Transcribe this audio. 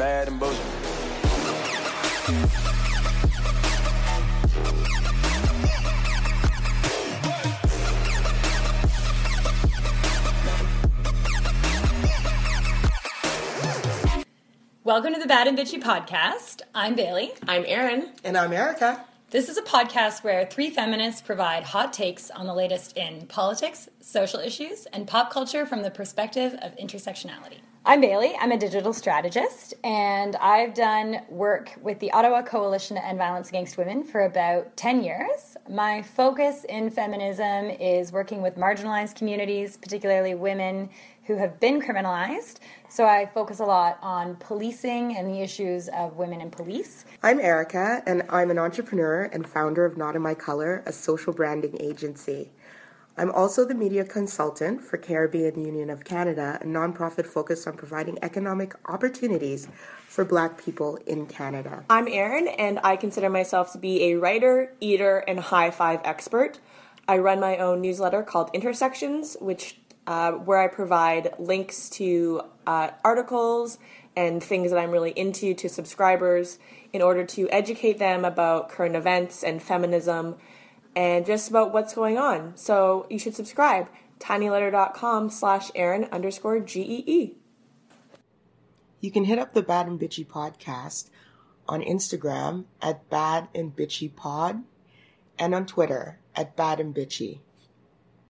bad and bougie. Welcome to the Bad and Bitchy podcast. I'm Bailey. I'm Erin. And I'm Erica. This is a podcast where three feminists provide hot takes on the latest in politics, social issues, and pop culture from the perspective of intersectionality. I'm Bailey. I'm a digital strategist, and I've done work with the Ottawa Coalition to End Violence Against Women for about 10 years. My focus in feminism is working with marginalized communities, particularly women who have been criminalized. So I focus a lot on policing and the issues of women in police. I'm Erica, and I'm an entrepreneur and founder of Not in My Color, a social branding agency. I'm also the media consultant for Caribbean Union of Canada, a nonprofit focused on providing economic opportunities for Black people in Canada. I'm Erin, and I consider myself to be a writer, eater, and high five expert. I run my own newsletter called Intersections, which uh, where I provide links to uh, articles and things that I'm really into to subscribers in order to educate them about current events and feminism and just about what's going on. So you should subscribe. tinyletter.com slash Erin underscore G-E-E. You can hit up the Bad and Bitchy podcast on Instagram at Bad and Bitchy Pod and on Twitter at Bad and Bitchy.